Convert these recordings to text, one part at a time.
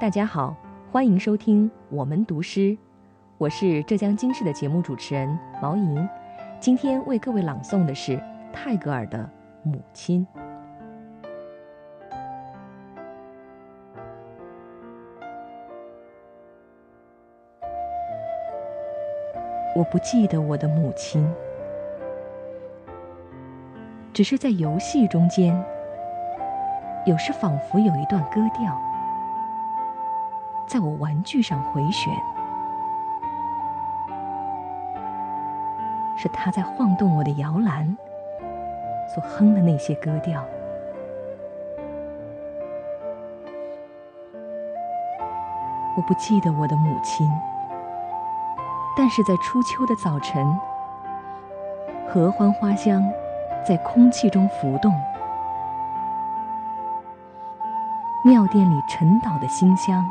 大家好，欢迎收听我们读诗，我是浙江经视的节目主持人毛莹，今天为各位朗诵的是泰戈尔的《母亲》。我不记得我的母亲，只是在游戏中间，有时仿佛有一段歌调，在我玩具上回旋，是他在晃动我的摇篮所哼的那些歌调。我不记得我的母亲。但是在初秋的早晨，合欢花香在空气中浮动，庙殿里沉岛的馨香，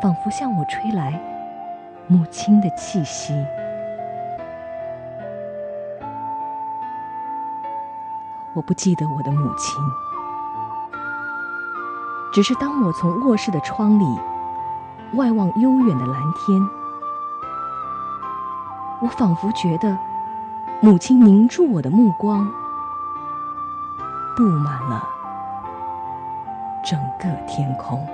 仿佛向我吹来母亲的气息。我不记得我的母亲，只是当我从卧室的窗里。外望悠远的蓝天，我仿佛觉得母亲凝住我的目光，布满了整个天空。